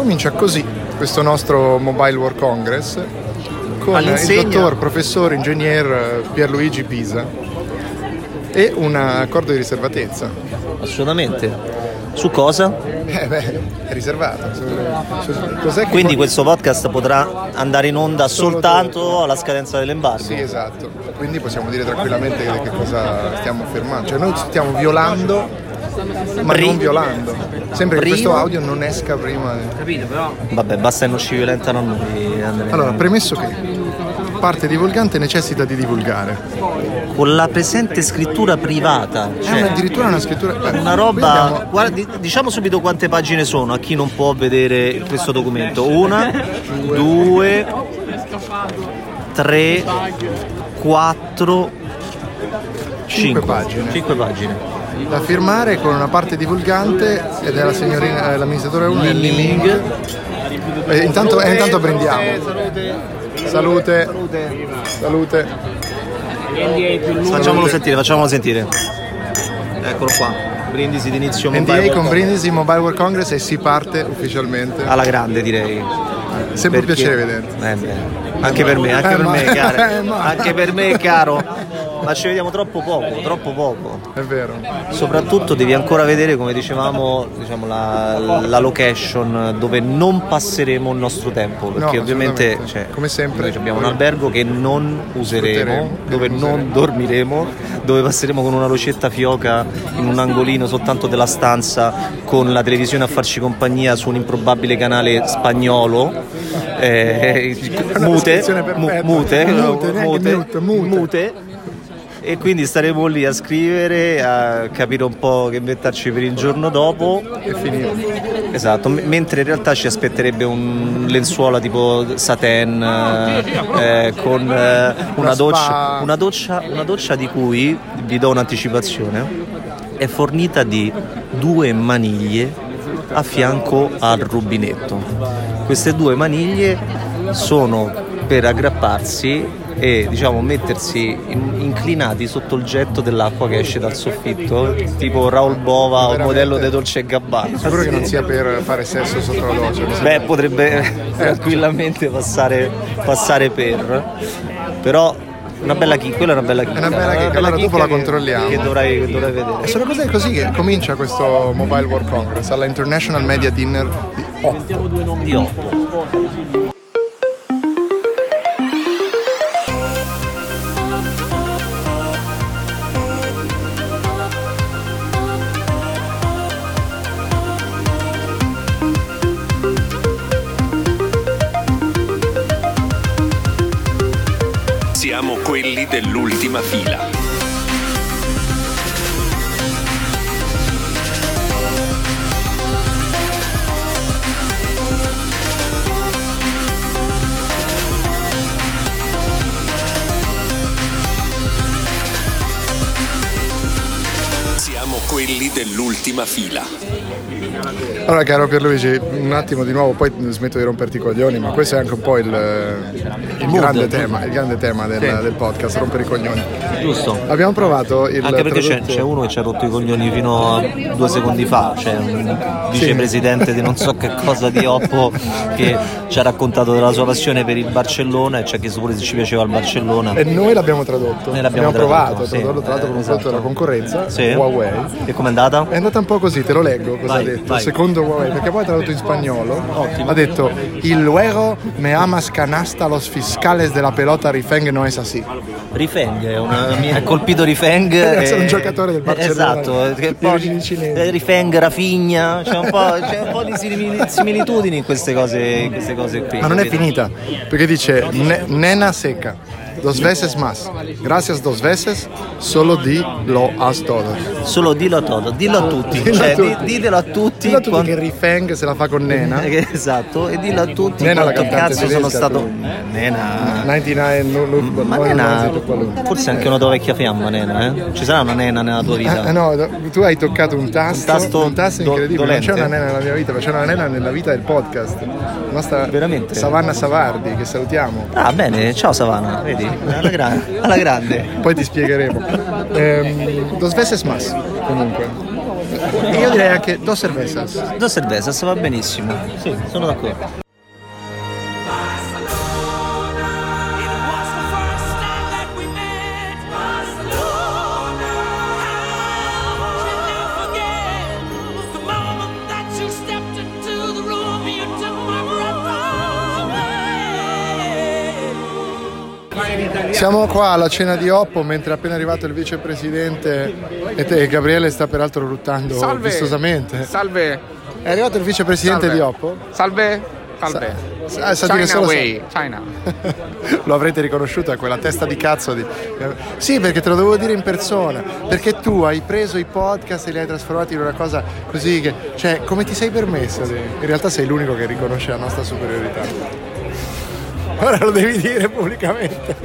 comincia così questo nostro Mobile World Congress con All'insegna. il dottor professor ingegner Pierluigi Pisa e un accordo di riservatezza. Assolutamente. Su cosa? Eh beh, è riservato. Su- su- Cos'è che Quindi poi- questo podcast potrà andare in onda soltanto alla scadenza dell'embargo. Sì, esatto. Quindi possiamo dire tranquillamente che, che cosa stiamo affermando. Cioè noi stiamo violando, ma non violando. Sempre che questo audio non esca prima. di- Vabbè, basta che non ci violentano a noi. Allora, premesso che parte divulgante necessita di divulgare. Con la presente scrittura privata, cioè addirittura una scrittura. beh, una roba. abbiamo- Guarda, di- diciamo subito quante pagine sono a chi non può vedere questo documento. Una, due, tre, quattro, cinque pagine. Cinque pagine. Da firmare con una parte divulgante ed è la signorina, eh, l'amministratore 1 è Li Ming. Eh, intanto, eh, intanto brindiamo. Salute. Salute. Facciamolo sentire, facciamolo sentire. Eccolo qua. Brindisi d'inizio Mobile NDA World con Congress. Brindisi Mobile World Congress e si parte ufficialmente. Alla grande direi. Sempre un Perché- piacere vederti. Eh anche per me, anche Eh, per ma- me, caro. eh, ma- Anche per me, caro. Ma ci vediamo troppo poco, troppo poco. È vero. Soprattutto devi ancora vedere, come dicevamo, diciamo, la, la location dove non passeremo il nostro tempo. Perché No, ovviamente, cioè, Come sempre. noi abbiamo un albergo che non useremo, dove non useremo. dormiremo, dove passeremo con una lucetta fioca in un angolino soltanto della stanza con la televisione a farci compagnia su un improbabile canale spagnolo. eh, mute, descrizione perfetta. mu- mute, Mute, neanche mute, mute. mute. E quindi staremo lì a scrivere, a capire un po' che inventarci per il giorno dopo. È finito. Esatto, m- mentre in realtà ci aspetterebbe un lenzuola tipo satin eh, con eh, una, Una doccia, una, doccia, una doccia di cui, vi do un'anticipazione, è fornita di due maniglie a fianco al rubinetto. Queste due maniglie sono per aggrapparsi e diciamo mettersi in, inclinati sotto il getto dell'acqua che esce dal soffitto, tipo Raul Bova o il modello de Dolce Gabbana. Spero che non sia per fare sesso sotto la doccia. Beh, potrebbe eh, certo. tranquillamente passare, passare per, però una bella chicca, quella è una bella chicca. È una bella chicca, allora dopo la controlliamo. Che dovrai, che dovrai vedere. E sono cose così che comincia questo Mobile World Congress alla International Media Dinner di 8. Di 8. Dell'ultima fila. Dell'ultima fila. Allora caro Pierluigi, un attimo di nuovo, poi smetto di romperti i coglioni, ma questo è anche un po' il, il grande tema, il grande tema del, Sì. del podcast, rompere i coglioni. Giusto. Abbiamo provato il Anche perché c'è, tradotto- c'è uno che ci ha rotto i coglioni fino a due secondi fa, c'è un vicepresidente di non so che cosa di Oppo che ci ha raccontato della sua passione per il Barcellona e ci ha chiesto pure se ci piaceva il Barcellona. E noi l'abbiamo tradotto, Noi l'abbiamo provato, tradotto, sì. tradotto tra l'altro con un Esatto. prodotto della concorrenza, Sì. Huawei. E com'è andata? È andata un po' così, te lo leggo cosa Vai, ha detto, vai. secondo Huawei, perché poi ha tradotto in spagnolo. Ottimo. Ha detto, il luego me amas canasta los fiscales della pelota rifeng no es así. Rifeng è una mi ha colpito Rifeng essere un giocatore del Barcellona, esatto che poi- eh, Rifeng Rafinha c'è un po', c'è un po' di simili- similitudini in queste cose, in queste cose qui Ma non è finita, perché dice "Ne- nena seca, dos veces más, gracias dos veces, solo di lo has todo. solo dillo a todo dillo a tutti Dillo a cioè, tutti. di- ditelo a tutti Dillo a tutti quando- che Rifeng se la fa con Nena, esatto e dillo a tutti Nena quanto cazzo sono stato. Nena 99 no, no, ma Nena forse anche una tua vecchia fiamma Nena eh? ci sarà una Nena nella tua vita Eh, no, tu hai toccato un tasto, Un tasto do- incredibile. Non c'è dolente. una nena nella mia vita, ma c'è una nena nella vita del podcast. La nostra Veramente? Savanna Savardi, che salutiamo. ah bene ciao Savana vedi alla, gra- alla grande Poi ti spiegheremo. Ehm, dos veces más, comunque. Io direi anche dos cervezas. Dos cervezas va benissimo. Sì, sono d'accordo. Siamo qua alla cena di Oppo mentre è appena arrivato il vicepresidente e te, Gabriele sta peraltro ruttando Salve. vistosamente. Salve. È arrivato il vicepresidente Salve. di Oppo? Salve. Salve. Sa, sa China solo way. China. Lo avrete riconosciuto, è quella testa di cazzo di... Sì, perché te lo dovevo dire in persona, perché tu hai preso i podcast e li hai trasformati in una cosa così che... Cioè, come ti sei permesso? di- In realtà sei l'unico che riconosce la nostra superiorità. Ora lo devi dire pubblicamente.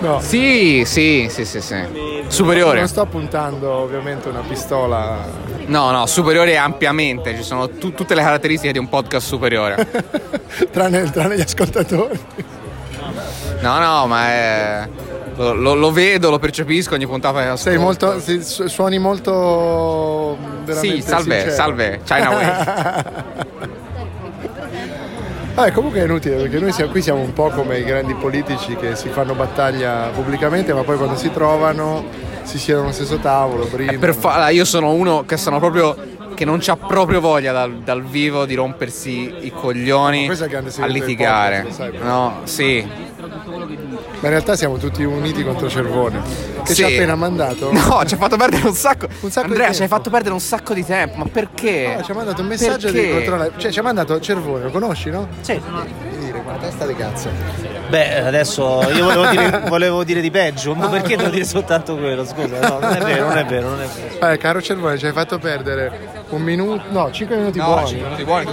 No. Sì, sì, sì, sì, sì. Superiore. Non sto puntando ovviamente una pistola. No, no, superiore ampiamente. Ci sono tu- tutte le caratteristiche di un podcast superiore. tranne, tranne gli ascoltatori. No, no, ma è... Lo, lo- lo vedo, lo percepisco ogni puntata. Sei molto. su- suoni molto. veramente Sì, salve, sincero. salve. China way. Vabbè, comunque è inutile perché noi siamo, qui siamo un po' come i grandi politici che si fanno battaglia pubblicamente, ma poi quando si trovano si siedono allo stesso tavolo. Per fa- io sono uno che sono proprio che non c'ha proprio voglia dal, dal vivo di rompersi i coglioni a litigare. podcast. No, sì. Ma in realtà siamo tutti uniti contro Cervone, che ci Sì. ha appena mandato. No, ci ha fatto perdere un sacco. Un sacco di Andrea, ci hai fatto perdere un sacco di tempo. Ma perché? No, ci ha mandato un messaggio Perché? di controllare. Cioè, ci ha mandato Cervone, lo conosci, no? Sì. Devi dire, ma testa di cazzo. Beh, adesso io volevo dire, volevo dire di peggio, ma perché devo dire soltanto quello? Scusa, no, non è vero, non è vero, non è vero. Eh, caro Cervone, ci hai fatto perdere un minuto, no, 5 minuti No, buoni. cinque minuti buoni.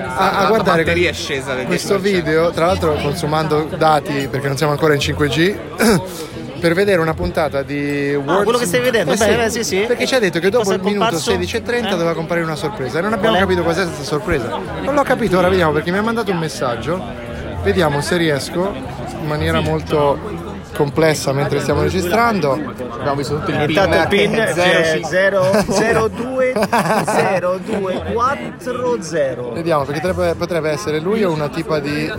a, a La guardare è scesa questo 10%. video, tra l'altro consumando dati perché non siamo ancora in 5G, per vedere una puntata di World Ah, quello che stai vedendo? Eh Beh, beh, sì, sì. Perché ci ha detto che dopo Cosa il minuto comparso? 16.30 Eh? doveva comparire una sorpresa e non abbiamo capito cos'è questa sorpresa. Non l'ho capito, ora vediamo perché mi ha mandato un messaggio. Vediamo se riesco in maniera molto complessa mentre stiamo registrando. Abbiamo visto tutto il Intanto il pin c'è 0 02 0240. Vediamo perché potrebbe, potrebbe essere lui o una tipa di... eh,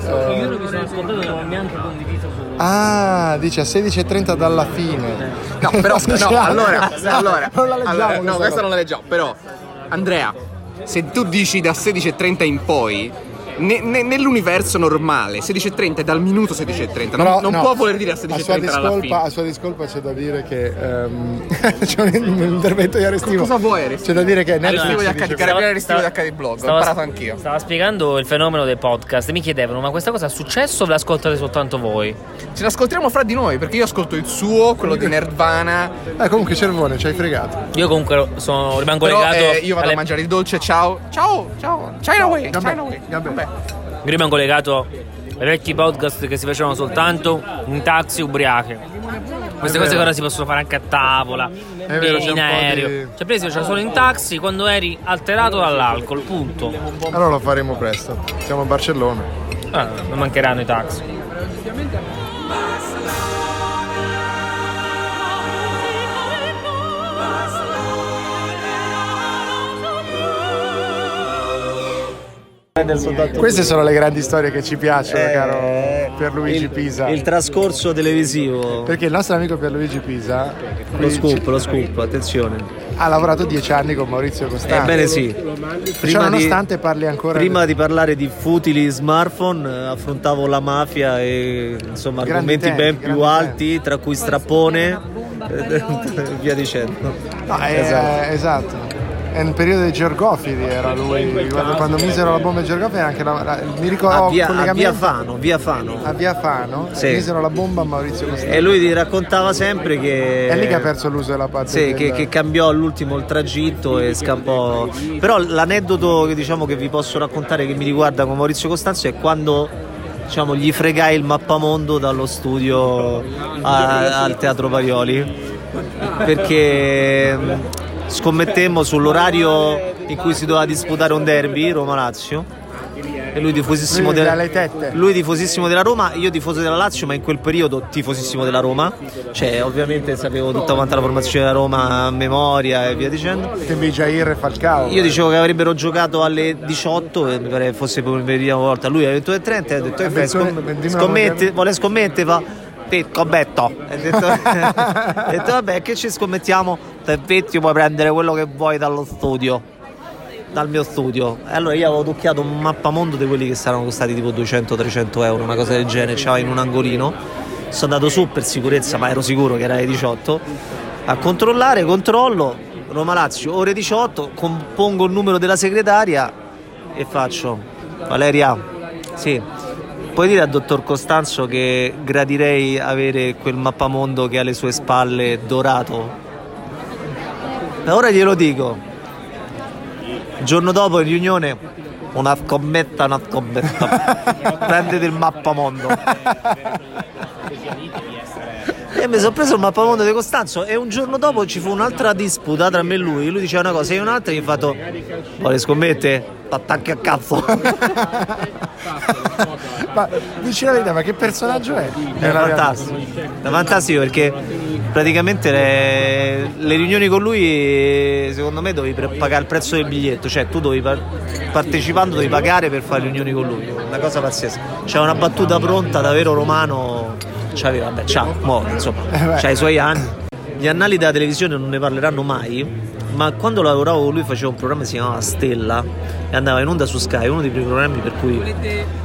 Ah, dice a 16.30 dalla fine. No, però no, allora, allora, non la leggiamo. allora, no, questa non la leggiamo, però Andrea, se tu dici da 16.30 in poi ne- ne- nell'universo normale 16.30 è dal minuto 16.30 non, Però, non no, può voler dire a a sua 16.30 discolpa, a sua discolpa c'è da dire che ehm, c'è un intervento di Arestivo. Cosa vuoi, Arestivo? C'è da dire che Netflix Restivo di HD, carabinieri restivo di HD Blog, ho stava- imparato anch'io. Stava spiegando il fenomeno dei podcast e mi chiedevano: ma questa cosa è successo o ve l'ascoltate soltanto voi? ce l'ascoltiamo fra di noi perché io ascolto il suo quello di Nerdvana Eh, comunque Cervone ci hai fregato. Io comunque sono, rimango però legato. eh, io vado alle- a mangiare il dolce ciao ciao ciao China Way China Way vabbè. Vabbè. Io rimango legato ai vecchi podcast che si facevano soltanto in taxi ubriache. Queste cose che ora si possono fare anche a tavola, vero, c'è un in aereo. di- Cioè, presi c'era solo in taxi quando eri alterato dall'alcol, punto. Allora lo faremo presto. Siamo a Barcellona. Ah, non mancheranno i taxi. Queste sono le grandi storie che ci piacciono, caro Pierluigi il, Pisa. Il trascorso televisivo. Perché il nostro amico Pierluigi Pisa Lo scoop, ci- lo scoop, attenzione. ha lavorato dieci anni con Maurizio Costanzo. Ebbene sì. Cioè, nonostante parli ancora prima di- di parlare di futili smartphone, eh, affrontavo la mafia e insomma Grandi argomenti tempi, ben più alti, tra cui strappone e via dicendo. No, è- esatto. È un periodo di Gergofili era lui. Quando, quando misero la bomba di Gergofili anche la, la- mi ricordo A via, a via Fano, via Fano. a via Fano Sì. misero la bomba a Maurizio Costanzo. E lui ti raccontava sempre che. È lì che ha perso l'uso della parte. Sì, che, che cambiò all'ultimo il tragitto e scappò. Però l'aneddoto che diciamo che vi posso raccontare che mi riguarda con Maurizio Costanzo è quando diciamo, gli fregai il mappamondo dallo studio a- al Teatro Parioli. Perché scommettemmo sull'orario in cui si doveva disputare un derby Roma-Lazio e lui tifosissimo, Lui de- ha le tette. lui tifosissimo della Roma, io tifoso della Lazio, ma in quel periodo tifosissimo della Roma. Cioè, ovviamente sapevo tutta quanta la formazione della Roma a memoria e via dicendo. Tempi Jair e Falcao. Io dicevo che avrebbero giocato alle 18 e mi pare fosse per la prima volta. Lui alle 21.30 e ha detto: eh, fai, ventuno- scom- ventuno- scommetti, vuole scommettere? Fa. Scommetto. E ha detto, ha detto, vabbè, che ci scommettiamo? Se vetti puoi prendere quello che vuoi dallo studio. Dal mio studio. E allora io avevo tocchiato un mappamondo di quelli che saranno costati tipo 200-300 euro, una cosa del genere, c'era in un angolino. Sono andato su per sicurezza, ma ero sicuro che era alle 18. A controllare, controllo, Roma Lazio, ore 18, compongo il numero della segretaria e faccio Valeria, sì, puoi dire al dottor Costanzo che gradirei avere quel mappamondo che ha alle sue spalle dorato? E ora glielo dico. Il giorno dopo in riunione una scommetta, una scommetta. Prendete il mappamondo. E mi sono preso il mappamondo di Costanzo e un giorno dopo ci fu un'altra disputa tra me e lui. Lui diceva una cosa e io un'altra e gli ho fatto Vuole scommette? Attacchi a cazzo. ma dici la verità, ma che personaggio è? È fantastico. È fantastico perché praticamente le, le riunioni con lui secondo me dovevi pre- pagare il prezzo del biglietto, cioè tu dovevi par- partecipando dovevi pagare per fare riunioni con lui, una cosa pazzesca. C'era una battuta pronta da vero romano, c'aveva, vabbè, ciao, mo, insomma, c'ha i suoi anni. Gli annali della televisione non ne parleranno mai, ma quando lavoravo con lui facevo un programma che si chiamava Stella e andava in onda su Sky, uno dei primi programmi per cui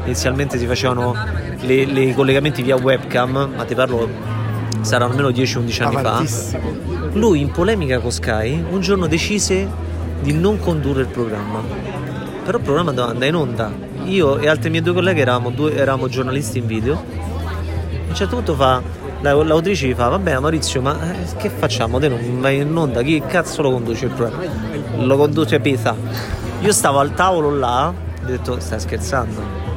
inizialmente si facevano i collegamenti via webcam, ma ti parlo saranno almeno 10-11 anni fa. Avantissimo. Lui in polemica con Sky un giorno decise di non condurre il programma. Però il programma andare in onda. Io e altri miei due colleghi eravamo, due, eravamo giornalisti in video. A un certo punto fa, la- l'autrice gli fa, vabbè Maurizio, ma eh, che facciamo? Te non vai in onda, chi cazzo lo conduce il programma? Lo conduce Pisa. Io stavo al tavolo là, ho detto, stai scherzando?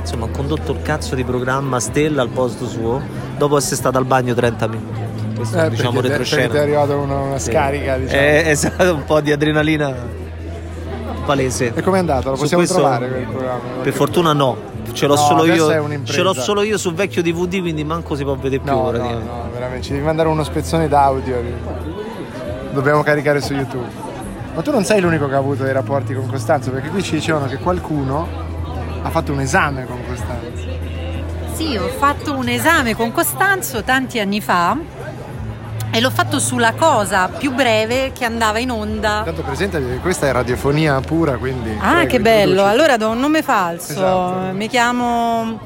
Insomma, ho condotto il cazzo di programma Stella al posto suo, dopo essere stato al bagno 30 minuti. Questo Eh, diciamo perché ti è retroscena. arrivata una, una Sì. scarica, diciamo. Eh, esatto, un po' di adrenalina palese. E com'è andato? Lo Su possiamo questo- trovare quel programma? Per fortuna no. Ce l'ho No, solo è io. Ce l'ho solo io sul vecchio DVD, quindi manco si può vedere più No, no, no, veramente, ci devi mandare uno spezzone d'audio. Dobbiamo caricare su YouTube. Ma tu non sei l'unico che ha avuto dei rapporti con Costanzo, perché qui ci dicevano che qualcuno ha fatto un esame con Costanzo. Sì, ho fatto un esame con Costanzo tanti anni fa e l'ho fatto sulla cosa più breve che andava in onda. Tanto presente che questa è radiofonia pura, quindi... Ah, prego, che bello! introduci. Allora do un nome falso. Esatto. Mi chiamo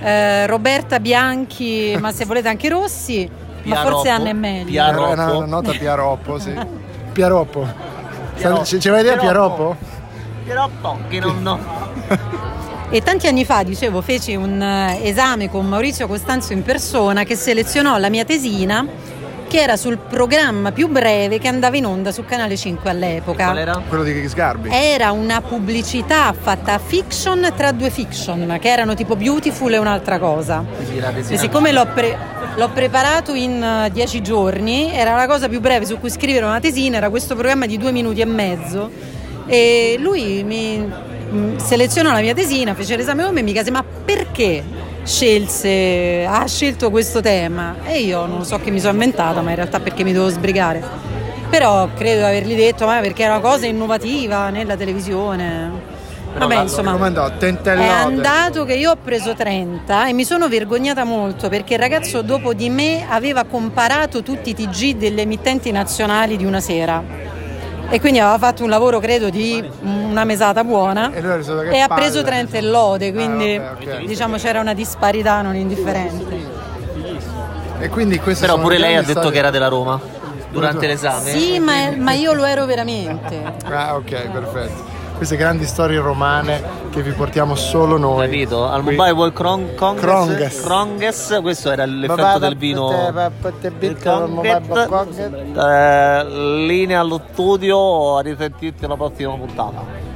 eh, Roberta Bianchi, ma se volete anche Rossi, ma Piaroppo, forse Anna è meglio. Pia- Era una, Piaroppo. una nota Piaroppo, sì. Piaroppo. Piaroppo. Ci, ci vai a dire Piaroppo? Però pochi non no. E tanti anni fa, dicevo, feci un eh, esame con Maurizio Costanzo in persona che selezionò la mia tesina che era sul programma più breve che andava in onda su Canale 5 all'epoca. Qual era? Quello di Sgarbi. Era una pubblicità fatta a fiction tra due fiction, che erano tipo Beautiful e un'altra cosa. E siccome l'ho, pre- l'ho preparato in eh, dieci giorni, era la cosa più breve su cui scrivere una tesina, era questo programma di due minuti e mezzo. E lui mi mm, selezionò la mia tesina, fece l'esame con me e mi chiese ma perché scelse, ha scelto questo tema? E io non so che mi sono inventata, ma in realtà perché mi devo sbrigare. Però credo di avergli detto, ma perché era una cosa innovativa nella televisione. Vabbè, insomma. Andò? È andato che io ho preso 30 e mi sono vergognata molto perché il ragazzo dopo di me aveva comparato tutti i TG delle emittenti nazionali di una sera. E quindi aveva fatto un lavoro, credo, di una mesata buona E e ha preso 30 e lode, quindi Ah, ok, ok. diciamo c'era una disparità non indifferente. E Però pure le lei ha detto storie- che era della Roma durante l'esame. Sì, ma, ma io lo ero veramente. Ah, ok, perfetto. Queste grandi storie romane che vi portiamo solo noi. Capito? Al Qui. Mobile World Cron- Congress, Cronges. Cronges, questo era l'effetto Babà, del vino. Conget. Eh, linea allo studio, a risentirti alla prossima puntata.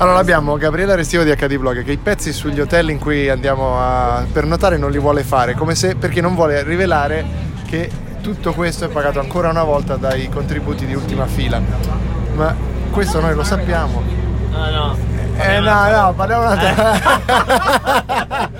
Allora abbiamo Gabriele Restivo di HD Blog che i pezzi sugli hotel in cui andiamo a, per notare non li vuole fare, come se, perché non vuole rivelare che tutto questo è pagato ancora una volta dai contributi di ultima fila. Ma questo noi lo sappiamo. No, no. Eh no, no, parliamo un attimo.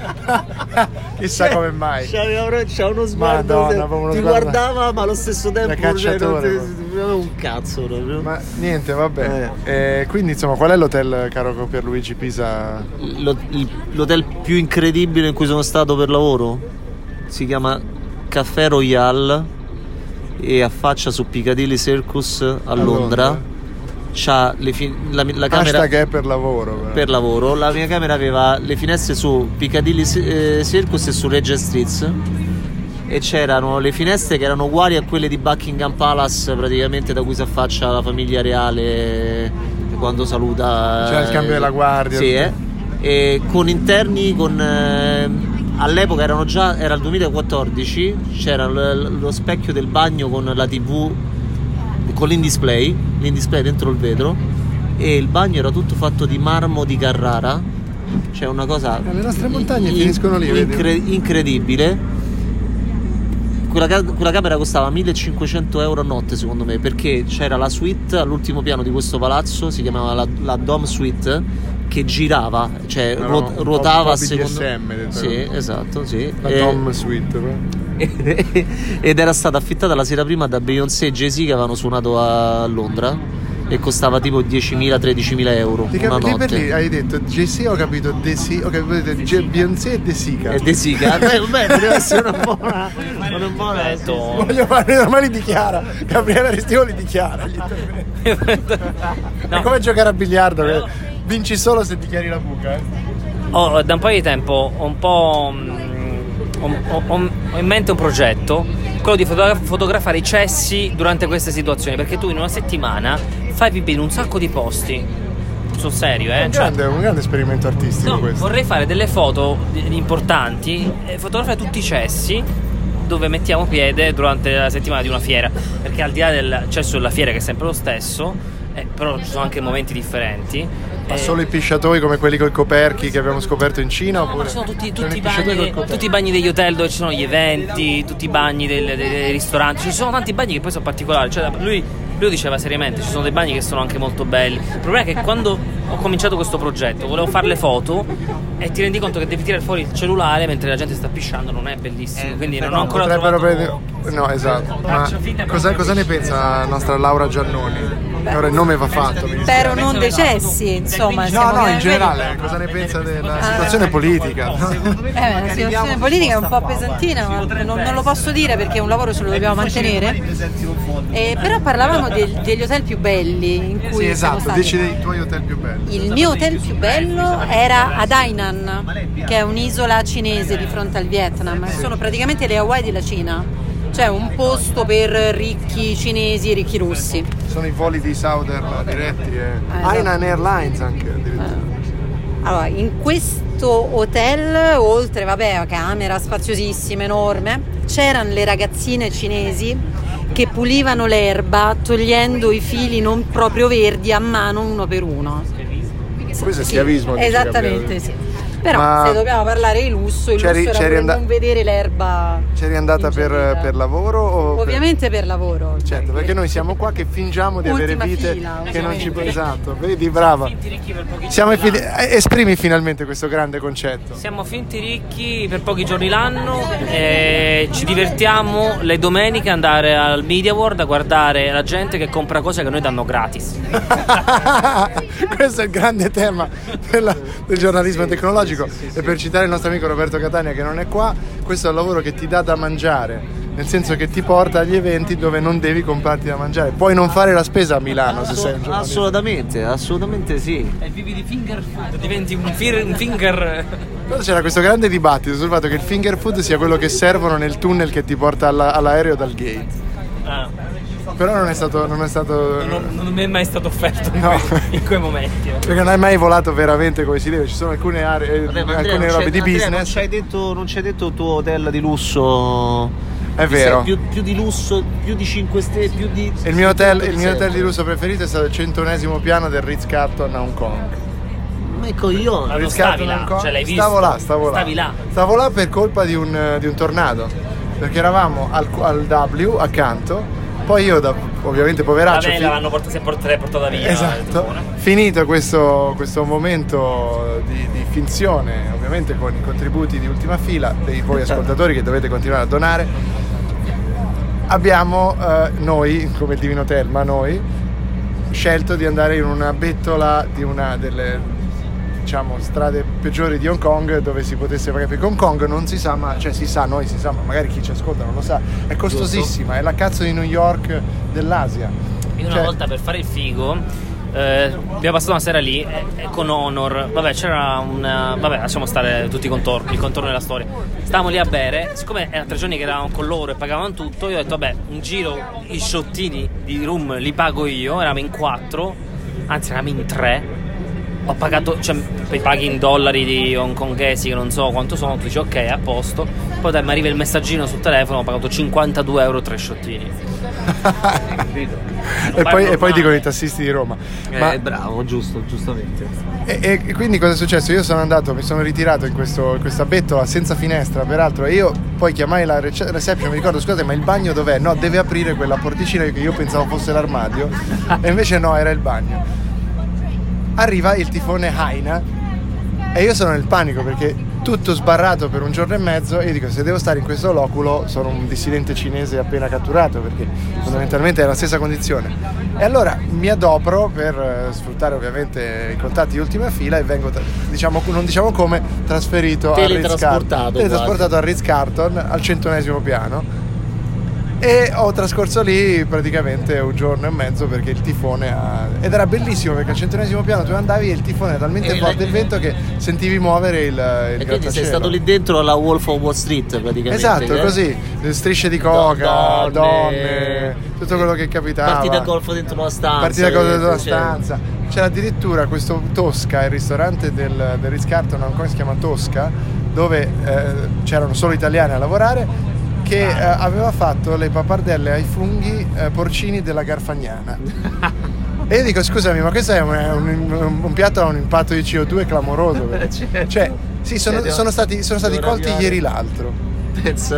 Chissà come mai. C'aveva, c'aveva uno sguardo, Madonna, se- uno ti sguardo da- guardava ma allo stesso tempo da cioè, non cacciatore, proprio. ti aveva un cazzo proprio. Ma niente, vabbè. Eh, quindi insomma, qual è l'hotel caro Pierluigi Pisa? Il- l'hotel più incredibile in cui sono stato per lavoro si chiama Café Royal e affaccia su Piccadilly Circus a, Londra. Londra. C'ha le fi- la, la camera Hashtag è per lavoro. però. per lavoro. La mia camera aveva le finestre su Piccadilly eh, Circus e su Regent Street e c'erano le finestre che erano uguali a quelle di Buckingham Palace praticamente da cui si affaccia la famiglia reale quando saluta C'era il cambio della guardia. sì, eh. e con interni con eh, all'epoca erano già era il 2014 c'era l- lo specchio del bagno con la tv con l'in-display l'in-display dentro il vetro e il bagno era tutto fatto di marmo di Carrara cioè una cosa Eh, le nostre montagne finiscono lì, incre- incredibile quella, ca- quella camera costava 1500 euro a notte secondo me perché c'era la suite all'ultimo piano di questo palazzo si chiamava la, la Dome Suite che girava cioè No, ruot- no, ruotava a secondo detto. sì esatto sì La E- Tom Suite. però. Ed era stata affittata la sera prima da Beyoncé e Jay-Z che avevano suonato a Londra e costava tipo 10.000-13.000 euro Ti una capi- lì notte hai detto JC, ho capito Desi, ho capito J- Beyoncé e De Sica. e De Sica beh, beh, poteva essere una buona una buona. Voglio fare normali dichiara. Gabriele Restivo li dichiara. gli interventi. È No. come giocare a biliardo, che vinci solo se dichiari la buca. eh. Ho, da un paio di tempo ho un po'. Ho, ho- in mente un progetto, quello di fotogra- fotografare i cessi durante queste situazioni, perché tu in una settimana fai pipì in un sacco di posti. Sul serio, eh? Un Cioè, grande, un grande esperimento artistico no, questo. vorrei fare delle foto importanti e fotografare tutti i cessi dove mettiamo piede durante la settimana di una fiera. Perché al di là del cesso della fiera, che è sempre lo stesso, eh, però ci sono anche momenti differenti. Ma eh, solo i pisciatoi come quelli con i coperchi che abbiamo scoperto in Cina? No, ma Oppure ci sono tutti, tutti i bagni, col tutti i bagni degli hotel dove ci sono gli eventi, tutti i bagni del- dei, dei ristoranti. Ci sono tanti bagni che poi sono particolari. Cioè, lui, lui lo diceva seriamente, ci sono dei bagni che sono anche molto belli. Il problema è che quando ho cominciato questo progetto volevo fare le foto e ti rendi conto che devi tirare fuori il cellulare mentre la gente sta pisciando, non è bellissimo. quindi non ho ancora Potrebbero trovato... prendere. No, esatto. Ma cosa, cosa ne pensa la nostra Laura Giannoni? Ora il nome va fatto. Spero non decessi, insomma. No, no, in generale, cosa ne pensa della situazione politica? Eh, la situazione politica è un po' pesantina, ma non, non lo posso dire perché è un lavoro ce lo dobbiamo mantenere. Eh, però parlavamo del- degli hotel più belli in cui Sì, esatto, dici dei tuoi hotel più belli. Il mio hotel più bello era ad Hainan, che è un'isola cinese di fronte al Vietnam. Sono praticamente le Hawaii della Cina. Cioè un posto per ricchi cinesi e ricchi russi. Sono i voli di Southern diretti e esatto. Hainan Airlines anche addirittura. Allora, in questo hotel, oltre, vabbè, camera spaziosissima, enorme, c'erano le ragazzine cinesi che pulivano l'erba togliendo i fili non proprio verdi a mano uno per uno. Questo è Sì, schiavismo. dici, Esattamente, sì. Però Ma- se dobbiamo parlare di lusso, il C'eri- lusso era c'eri and- non vedere l'erba. C'eri andata per, per lavoro? O per- Ovviamente per lavoro. Certo, perché noi siamo qua che fingiamo di avere vite fila, che non ci ovviamente. Esatto, vedi, brava. Finti ricchi per pochi Siamo giorni effi- eh, esprimi finalmente questo grande concetto. Siamo finti ricchi per pochi giorni l'anno e ci divertiamo le domeniche ad andare al Media World a guardare la gente che compra cose che noi danno gratis. Questo è il grande tema della- del giornalismo tecnologico e per citare il nostro amico Roberto Catania che non è qua, questo è un lavoro che ti dà da mangiare, nel senso che ti porta agli eventi dove non devi comprarti da mangiare. Puoi non fare la spesa a Milano se sei un giornalista. assolutamente assolutamente sì E vivi di finger food, diventi un, fir- un finger. Però c'era questo grande dibattito sul fatto che il finger food sia quello che servono nel tunnel che ti porta alla- all'aereo dal gate. Ah, Però non è stato... Non è stato non, non mi è mai stato offerto in, No. quei, in quei momenti. eh. perché non hai mai volato veramente come si deve, ci sono alcune aree, Vabbè, ma Andrea, alcune non robe di Andrea, business. Non ci hai detto, non ci hai detto il tuo hotel di lusso. È vero. Più, più di lusso, più di 5 stelle, più di. Il mio, hotel, il mio hotel di lusso preferito è stato il centunesimo piano del Ritz Carlton a Hong Kong. Ma ecco io. Ritz stavi Carlton là, and Co. cioè l'hai visto? Stavo là, stavo là. Stavi là. Stavo là per colpa di un, di un tornado. Perché eravamo al, al W accanto. Poi io, da, ovviamente, poveraccio. vela fi- l'hanno portata, si è portata, portata via. Esatto, finito questo, questo momento di, di finzione, ovviamente con i contributi di ultima fila dei voi ascoltatori che dovete continuare a donare, abbiamo eh, noi, come il Divino Telma, noi, scelto di andare in una bettola di una delle diciamo strade peggiori di Hong Kong dove si potesse pagare perché Hong Kong non si sa ma cioè si sa noi si sa ma magari chi ci ascolta non lo sa è costosissima è la cazzo di New York dell'Asia Io una Cioè, volta per fare il figo eh, abbiamo passato una sera lì eh, eh, con Honor. Vabbè, c'era una. Vabbè, lasciamo stare tutti i contorni, il contorno della storia. Stavamo lì a bere, siccome erano tre giorni che eravamo con loro e pagavano tutto, io ho detto, vabbè, un giro, i sciottini di room li pago io, eravamo in quattro, anzi eravamo in tre. Ho pagato, cioè poi paghi in dollari di hongkongesi che non so quanto sono, tu dici ok, a posto. Poi dai, mi arriva il messaggino sul telefono, ho pagato 52 euro tre sciottini. e poi, e poi dicono i tassisti di Roma. Ma- Eh, bravo, giusto, giustamente. e, e quindi cosa è successo? Io sono andato, mi sono ritirato in, questo, in questa bettola senza finestra, peraltro, e io poi chiamai la rece- reception, mi ricordo, scusate, ma il bagno dov'è? No, deve aprire quella porticina che io pensavo fosse l'armadio, e invece no, era il bagno. Arriva il tifone Haina e io sono nel panico perché tutto sbarrato per un giorno e mezzo e io dico se devo stare in questo loculo sono un dissidente cinese appena catturato perché fondamentalmente è la stessa condizione. E allora mi adopro per eh, sfruttare ovviamente i contatti di ultima fila e vengo diciamo non diciamo come trasferito a Teletrasportato teletrasportato a Ritz Carton al centonesimo piano e ho trascorso lì praticamente un giorno e mezzo perché il tifone ha... ed era bellissimo perché al centenesimo piano tu andavi e il tifone era talmente E forte il vento che sentivi muovere il, il E quindi sei stato lì dentro alla Wolf of Wall Street praticamente. Esatto, eh? così, strisce di coca, donne, donne, tutto quello che capitava. Partita a golf dentro la stanza. Partita golf dentro la cioè- stanza. C'era addirittura questo Tosca, il ristorante del, del Ritz Carlton, ancora si chiama Tosca, dove eh, c'erano solo italiani a lavorare, che eh, aveva fatto le pappardelle ai funghi eh, porcini della Garfagnana. E io dico, scusami, ma questo è un, un- un piatto a un impatto di CO2 clamoroso. perché- Cioè, sì, sono, sono stati, sono stati colti arrivare. ieri l'altro.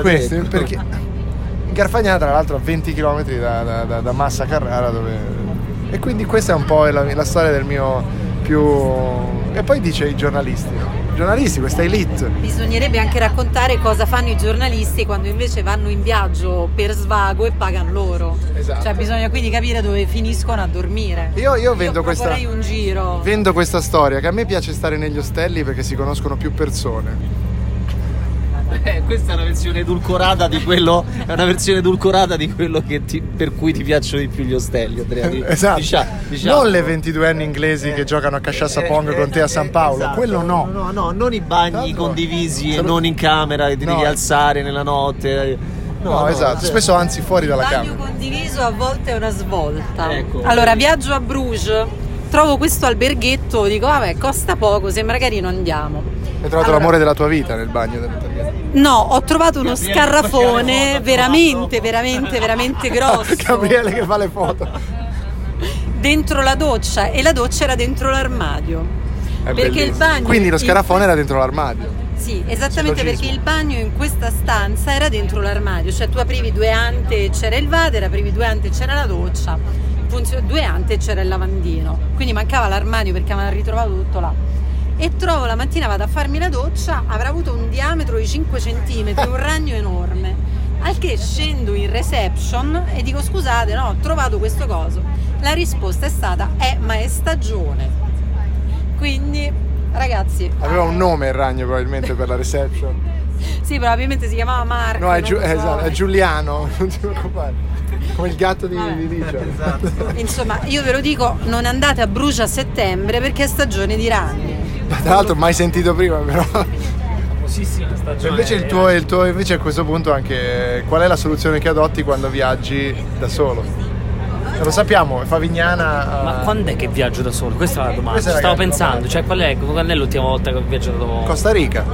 Questi, ecco. perché Garfagnana tra l'altro a 20 km da, da- da- da Massa Carrara dove... e quindi questa è un po' la, la storia del mio più e poi dice i giornalisti no? Giornalisti questa elite Bisognerebbe anche raccontare cosa fanno i giornalisti quando invece vanno in viaggio per svago e pagano loro. Esatto. Cioè bisogna quindi capire dove finiscono a dormire. io, io vendo questa proporrei un giro. vendo questa storia che a me piace stare negli ostelli perché si conoscono più persone Eh, questa è una versione edulcorata di quello. È una versione edulcorata di quello che ti- per cui ti piacciono di più gli ostelli, Andrea. Di- esatto dicia- diciamo. non le 22 anni inglesi che giocano a Casciassa Pong Eh, con te a San Paolo esatto. quello no No, no, non i bagni Tanto- condivisi e non in camera che ti No. devi alzare nella notte. no, esatto cioè- spesso anzi fuori dalla bagno camera condiviso a volte è una svolta. Ecco. Allora, viaggio a Bruges, trovo questo alberghetto, dico vabbè, costa poco, sembra carino, andiamo. hai trovato Allora- l'amore della tua vita nel bagno dell'italiano No, ho trovato uno Gabriele scarrafone veramente, veramente, veramente grosso. Gabriele che fa le foto. Dentro la doccia e la doccia era dentro l'armadio. È Perché il bellissimo. bagno quindi lo in- scarafone era dentro l'armadio. Sì, esattamente perché il bagno in questa stanza era dentro l'armadio, cioè tu aprivi due ante e c'era il water, aprivi due ante e c'era la doccia, funzio- due ante e c'era il lavandino, quindi mancava l'armadio perché avevano ritrovato tutto là. E trovo la mattina, vado a farmi la doccia, avrà avuto un diametro di 5 cm, un ragno enorme. Al che scendo in reception e dico scusate, no, ho trovato questo coso. La risposta è stata, eh, ma è stagione. Quindi, ragazzi, Aveva un nome il ragno probabilmente per la reception. Sì, probabilmente si chiamava Marco. No, è, Giu- so. esatto, è Giuliano, non ti preoccupare. Come il gatto di, Vabbè. di Licia. Esatto. Insomma, io ve lo dico, non andate a Bruges a settembre perché è stagione di ragni. Tra l'altro mai sentito prima però. Famosissima stagione. Invece il tuo, il tuo invece a questo punto anche qual è la soluzione che adotti quando viaggi da solo? Lo sappiamo, Favignana. Ma eh, quando è che viaggio da solo? Questa è la domanda. È la Stavo pensando, domanda. cioè qual è, quando è l'ultima volta che ho viaggiato? Costa Rica.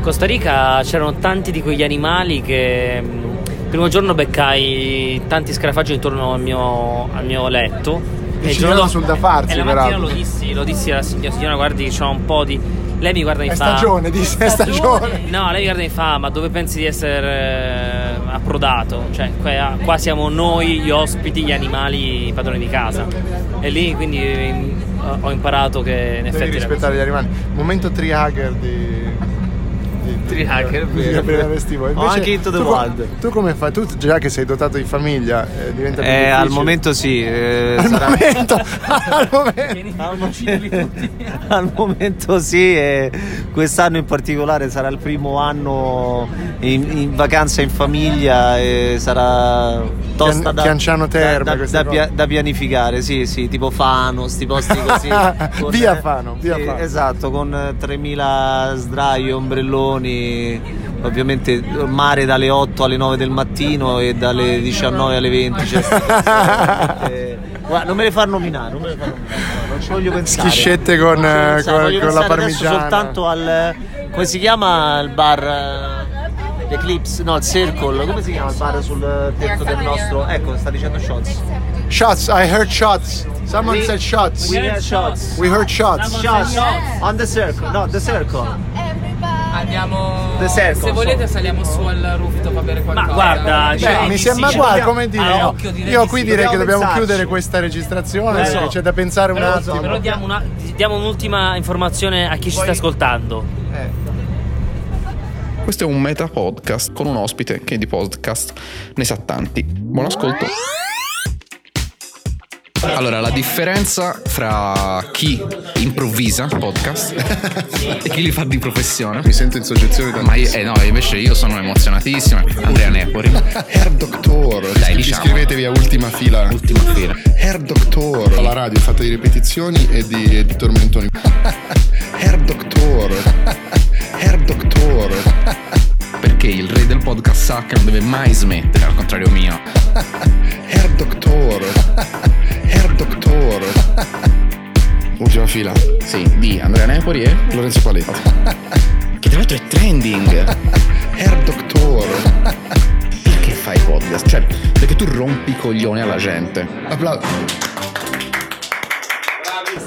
Costa Rica c'erano tanti di quegli animali che mh, il primo giorno beccai tanti scarafaggi intorno al mio, al mio letto E il ci giorno vedono dopo- sul da farsi, E la mattina lo dissi, lo dissi alla signora, signora guardi, c'ho un po' di. Lei mi guarda e mi È fa. stagione, disse, è stagione. No, lei mi guarda e mi fa, ma dove pensi di essere eh, approdato? Cioè, qua, qua siamo noi, gli ospiti, gli animali, i padroni di casa. E lì quindi eh, ho imparato che in Devi effetti. era rispettare gli animali. Momento trihager di. Di vero, Gabriele. Vestivo. Anche Into the tu Wild. Tu come fai? Tu già che sei dotato di famiglia, eh, diventa più Eh, difficile. al momento sì. eh, Al sarà- momento, al momento. Al momento, al momento sì, e quest'anno in particolare sarà il primo anno in, in vacanza in famiglia e sarà tosta da, Chianciano Terme, da, da- da da pianificare, sì, sì, tipo Fano, sti posti così. Via Fano, via sì, Fano. Esatto, con eh, 3000 sdraio, ombrelloni, ovviamente mare dalle 8 alle 9 del mattino e dalle 19 alle 20. Cioè, veramente- Guarda, non me le far nominare, non me le far nominare, non ci voglio pensare. Schiscette con, eh, pensare, con- voglio con la pensare adesso parmigiana. soltanto al come si chiama il bar eh, Eclipse, no, il Circle, come si chiama il bar sul tetto del nostro? Ecco, sta dicendo shots. Shots, I heard shots. Someone We- said shots. We heard shots. We heard shots. Shots on the circle, no, the circle. Andiamo. The Circle, Se volete so. saliamo su al rooftop a bere qualcosa. Ma guarda, Beh, direi mi di sembra sì. guarda come dire. a io- occhio direi io di qui sì. direi che Dobbiamo pensarci. chiudere questa registrazione so. c'è da pensare un Però, attimo. però diamo, una- diamo un'ultima informazione a chi ci sta ascoltando. Questo è un meta podcast con un ospite che di podcast ne sa tanti. Buon ascolto. Allora, la differenza fra chi improvvisa podcast e chi li fa di professione. Mi sento in soggezione da Ma io, eh no, invece io sono emozionatissimo. Andrea Nepori. Hair Doctor. Dai, diciamo. Iscrivetevi a Ultima Fila. Ultima fila. Hair Doctor. La radio è fatta di ripetizioni e di, e di tormentoni. Hair Doctor. Hair Doctor. Perché il re del podcast sa che non deve mai smettere, al contrario mio. Hair Doctor. Doctor. Ultima fila. Sì, di Andrea Nepori e Lorenzo Paletti. che tra l'altro è trending. Hair Doctor. Perché fai podcast? Cioè, perché tu rompi i coglioni alla gente.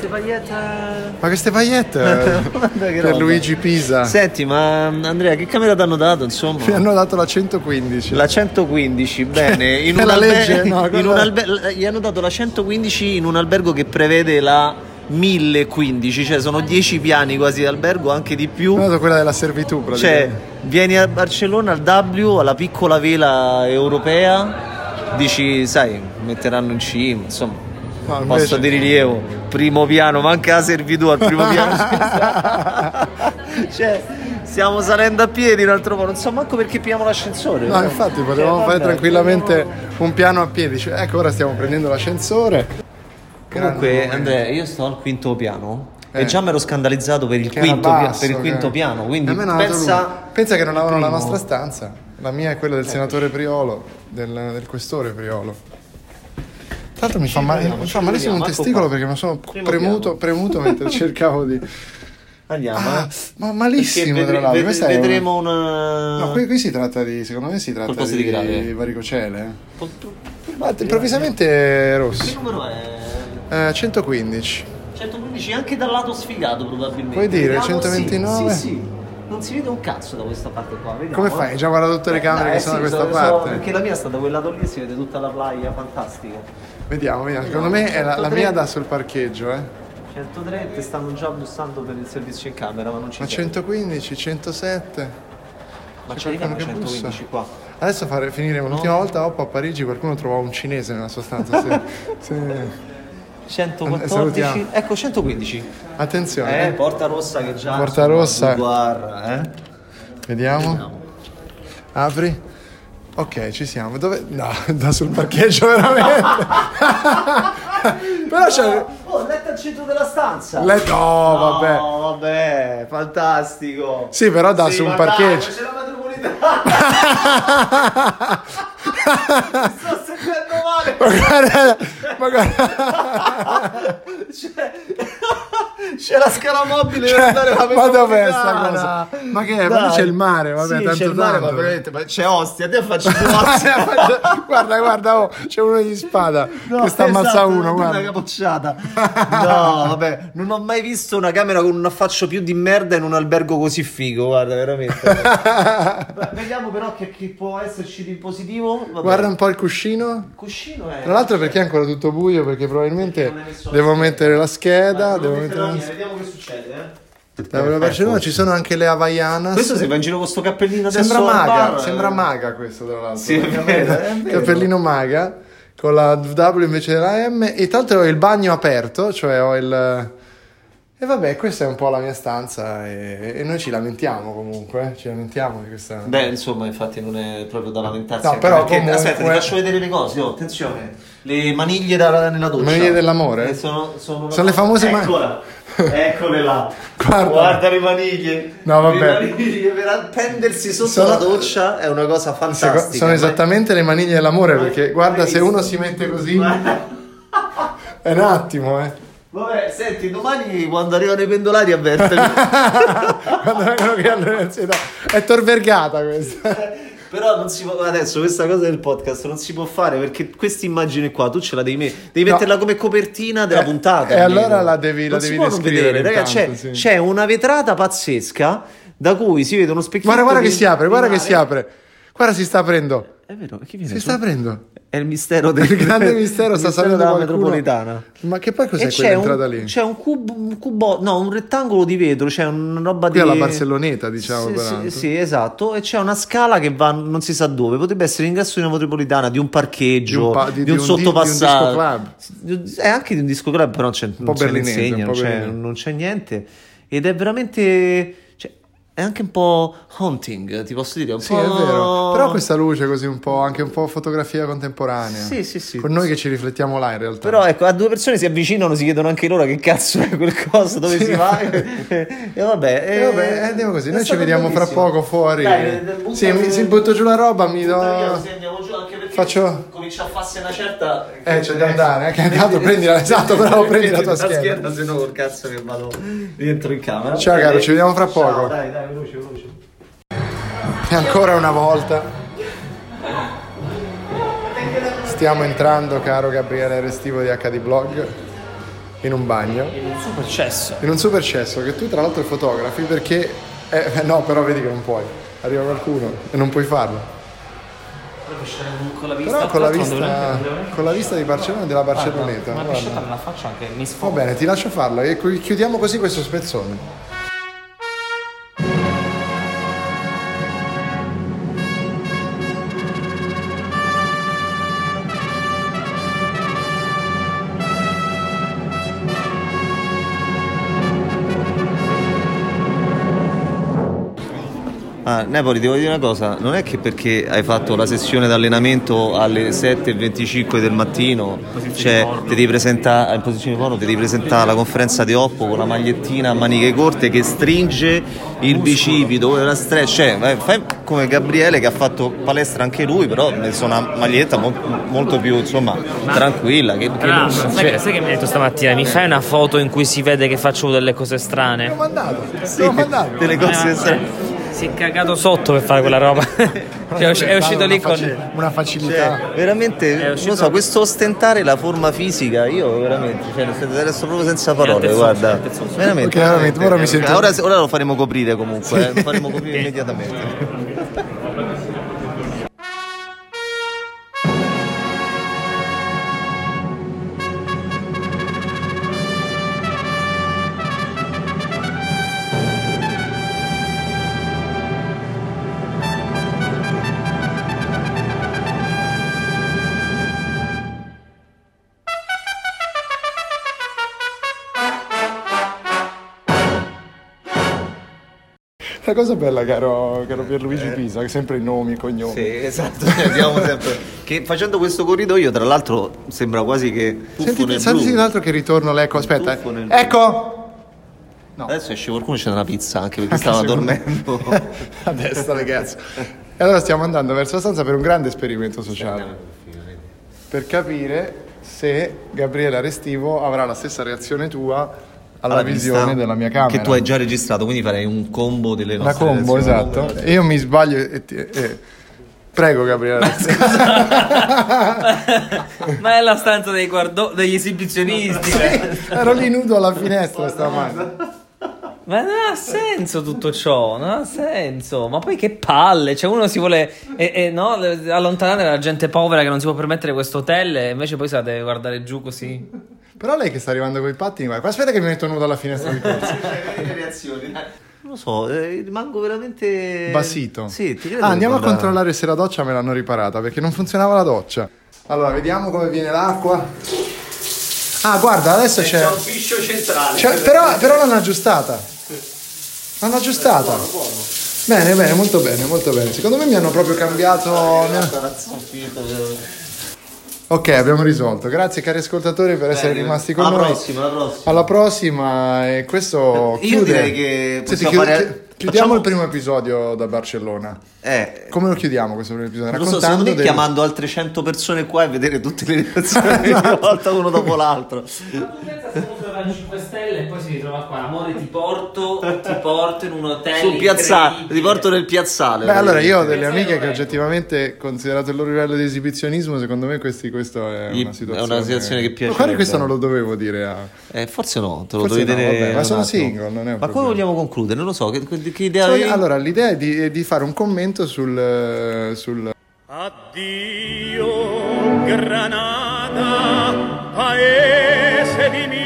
Applauso. Ma queste che per. Luigi Pisa Senti, ma Andrea, che camera ti hanno dato, insomma? mi hanno dato la 115. La 115, bene, in un la albe- legge? No, in un albe- gli hanno dato la 115 in un albergo che prevede la 1015, cioè sono 10 piani quasi d'albergo, anche di più. Dato quella della servitù Cioè, vieni a Barcellona al W, alla piccola vela europea, dici, sai, metteranno in cima, insomma. No, Posto invece- di rilievo, primo piano, manca la servitù al primo piano. cioè, stiamo salendo a piedi un altro po', non so manco perché pigliamo l'ascensore. No, infatti potevamo Cioè, fare vabbè. tranquillamente un piano a piedi. Cioè, ecco, ora stiamo prendendo l'ascensore. Comunque, Andrea, io sto al quinto piano Eh. e già mi ero scandalizzato per il, quinto, basso, per il che- quinto piano. Quindi pensa, pensa che non avevano la nostra stanza. La mia è quella del senatore Priolo, del, del questore Priolo. Tra l'altro mi fa, male- mi fa malissimo un testicolo qua. perché mi sono premuto, premuto mentre cercavo di... Andiamo. Ah, eh. ma malissimo Perché tra vedre- l'altro. ved- Questa è vedremo una- una. No, qui, qui si tratta di, secondo me si tratta Qualcosa di, di grave. varicocele. Ma improvvisamente rossi. Che numero è? Eh, 115. 115 anche dal lato sfigato probabilmente. Puoi dire, Vediamo, 129? Sì, sì, sì. Non si vede un cazzo da questa parte qua. vediamo. Come fai? Hai già guardato tutte le camere Eh, che sono sì, da questa so- so- parte? perché la mia sta da quel lato lì e si vede tutta la playa fantastica. Vediamo, vediamo. Secondo me è la, la mia dà sul parcheggio, eh. 103 ti stanno già bussando per il servizio in camera, ma non ci Ma sei. 115, 107. Ma c'è arriviamo a qualcuno che 115 qua. Adesso fare, finire un'ultima volta Oppo a Parigi qualcuno trovò un cinese nella sua stanza. Se- se- 114 salutiamo. ecco 115 Attenzione, eh, porta rossa che già Porta rossa. guarda eh vediamo. Apri. Ok, ci siamo. Dove? No, da sul parcheggio veramente. Però c'è. oh letto al centro della stanza Letto. Oh, vabbè. no vabbè fantastico Sì, però da Sì, su un dai, parcheggio. ma c'è la metropolitana mi sto sentendo male Guarda, Ma guarda- C'è la scala mobile Cioè, per andare alla ma dov'è sta metropolitana. cosa? Ma che è? Ma lì c'è il mare, vabbè, sì, tanto c'è il mare, tanto. ma veramente, ma c'è Ostia, te faccio guarda, guarda, oh, c'è uno di spada No, che sta esatto, uno, Una guarda. capocciata. No, vabbè, non ho mai visto una camera con un affaccio più di merda in un albergo così figo, guarda, veramente. Beh, Vediamo però che, che può esserci di positivo. Vabbè. Guarda un po' il cuscino. il cuscino è... Tra l'altro perché è ancora tutto buio? Perché probabilmente devo mettere la scheda, devo mettere la Vediamo che succede, eh. Da Barcellona ci sono anche le Havaianas. Questo se va in giro con sto cappellino adesso Sembra maga, bar, sembra eh. maga questo tra l'altro. Sì, è vero, è vero. Cappellino maga con la W invece della M e tra l'altro ho il bagno aperto, cioè ho il... E vabbè, questa è un po' la mia stanza e, e noi ci lamentiamo comunque, eh, ci lamentiamo di questa... Beh, insomma, infatti non è proprio da lamentarsi. No, però perché- comunque- Aspetta, ti faccio vedere le cose. Oh, attenzione. Le maniglie da- nella doccia. Maniglie dell'amore? Eh, sono, sono, Sono le famose ma- Eccola. Eccole là. Guarda. Guarda. le maniglie. No, vabbè. Le maniglie per appendersi sotto Sono- la doccia è una cosa fantastica. sono esattamente le maniglie dell'amore perché guarda se uno si mette così è un attimo eh Vabbè, senti, domani quando arrivano i pendolari avvertemi. quando vengono qui all'università è Tor Vergata questa Però non si può. Adesso questa cosa del podcast non si può fare perché questa immagine qua tu ce la devi mettere. Devi No. metterla come copertina della Eh, puntata. e almeno. allora la devi- la Non si devi può non descrivere vedere, raga, c'è, sì. c'è una vetrata pazzesca da cui si vede uno specchietto. guarda guarda che si apre guarda che si apre guarda si sta aprendo È vero, chi viene si sta aprendo È il mistero del il grande mistero sta mistero salendo della qualcuno. metropolitana. ma che poi cos'è E c'è quell'entrata un, lì c'è un cubo, un cubo, no, un rettangolo di vetro, c'è una roba qui di alla Barcelloneta diciamo Sì, sì, sì, esatto. E c'è una scala che va non si sa dove. Potrebbe essere l'ingresso di una metropolitana, di un parcheggio, Di un pa- di- di, un un di- sottopassaggio. di un È anche di un disco club, però c'è, po' non insegna, un po' c'è, berlinese. non c'è niente. Ed è veramente. È anche un po' haunting, ti posso dire. Un Sì, po'... è vero. Però questa luce così un po', anche un po' fotografia contemporanea. Sì, sì, sì. Con noi che ci riflettiamo là in realtà. Però ecco, a due persone si avvicinano, si chiedono anche loro che cazzo è quel coso, dove si va. e vabbè, E vabbè, eh, andiamo così. Noi ci vediamo fra bellissimo. poco fuori. Dai, eh, sì, mi, si butto giù la roba, mi do. Tuttavia, Faccio- comincia a farsi una certa Eh, c'è da andare. Anche intanto prendi la. Esatto, bravo, prendi la tua scheda. se no col cazzo che vado dentro in camera Ciao, caro, ci vediamo fra Ciao, poco. dai dai veloce veloce E ancora una volta. Stiamo entrando, caro Gabriele Restivo di HD Blog, in un bagno. In un super cesso. In un super cesso che tu tra l'altro fotografi perché... eh, no, però vedi che non puoi. Arriva qualcuno e non puoi farlo. Con la vista, Però con la vista, con la vista di Barcellona e della Barcelloneta. Ma guarda. me la faccio anche, mi Va sfogo. bene, ti lascio farlo e chiudiamo così questo spezzone. Napoli, devo dire una cosa, non è che perché hai fatto la sessione d'allenamento alle 7.25 del mattino, cioè ti devi presentare in posizione di porno, ti devi presentare alla conferenza di Oppo con la magliettina a maniche corte che stringe il bicipito, la stretch, cioè fai come Gabriele che ha fatto palestra anche lui, però ha messo una maglietta mo- molto più insomma tranquilla. Che, che non- l'altro, sai, cioè- che- sai che mi hai detto stamattina? Mi fai una foto in cui si vede che faccio delle cose strane? L'ho mandato, sì, l'ho mandato. delle cose Eh, strane. Si è cagato sotto per fare quella roba. Cioè, è usci- è uscito lì con. Una facilità. Cioè, veramente, uscito- so, questo ostentare la forma fisica, io veramente, cioè, adesso proprio senza parole, altezza- guarda. altezza- Veramente, Ok, veramente, ora mi sento- Ora, ora lo faremo coprire comunque, eh, lo faremo coprire immediatamente. La cosa bella, caro, caro Pierluigi Pisa, che sempre i nomi, i cognomi. Sì, esatto, abbiamo sempre... Che facendo questo corridoio, tra l'altro, sembra quasi che Senti, blu. un altro che ritorno l'eco, aspetta. Ecco! Adesso esce qualcuno e c'è una pizza anche perché Anche stava dormendo. A destra, ragazzi. E allora stiamo andando verso la stanza per un grande esperimento sociale. Per capire se Gabriele Restivo avrà la stessa reazione tua alla, Alla visione della mia camera. Che tu hai già registrato, quindi farei un combo delle Una nostre combo, reazioni. esatto. E io mi sbaglio e, ti- e- Prego Gabriele. Ma è la stanza dei guardo- degli esibizionisti. Ero lì nudo alla finestra stamani. Ma non ha senso tutto ciò, non ha senso. Ma poi che palle, cioè uno si vuole eh, eh, no, allontanare dalla gente povera che non si può permettere questo hotel e invece poi se la deve guardare giù così. Però lei che sta arrivando con i pattini, guarda, aspetta che mi metto nudo alla finestra di corsa. Non lo so, eh, rimango veramente... Basito. Sì, ti credo Ah, andiamo a controllare se la doccia me l'hanno riparata perché non funzionava la doccia. Allora, vediamo come viene l'acqua. Ah, guarda, adesso c'è. piscio centrale. c'è- però, però l'hanno aggiustata. L'hanno aggiustata. Bene, bene, molto bene, molto bene. Secondo me mi hanno proprio cambiato. mi hanno- Ok, abbiamo risolto. Grazie cari ascoltatori per essere Bene. rimasti con Alla noi. prossima, alla prossima. Alla prossima e questo Io chiude. direi che Senti, possiamo chiud- fare- chi- chiudiamo facciamo- il primo episodio da Barcellona. Eh, Come lo chiudiamo questo primo episodio? so, Raccontando me dei- chiamando altre 100 persone qua e vedere tutte le reazioni una volta uno dopo l'altro. A 5 stelle e poi si ritrova qua. Amore, ti porto, ti porto in un hotel. Sul piazzale, ti porto nel piazzale. Beh, allora io ho delle amiche che oggettivamente, considerato il loro livello di esibizionismo, secondo me questi, questo è una è situazione. una situazione che Ma piacerebbe. guarda, questo non lo dovevo dire a. Eh, forse no, te lo Forse dovevi no, ma sono single, non è un Ma come vogliamo concludere? Non lo so, che, che- idea Cioè, avevi? allora, l'idea è di, è di fare un commento sul. sul Addio Granada, paese di mille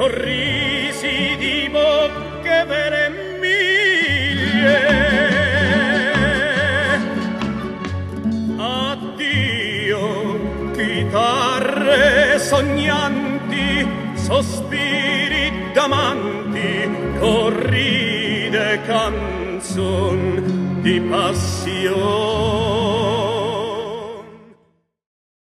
sorrisi di bocche vere miglie. Addio chitarre sognanti, sospiri d'amanti, corride canzon di passione.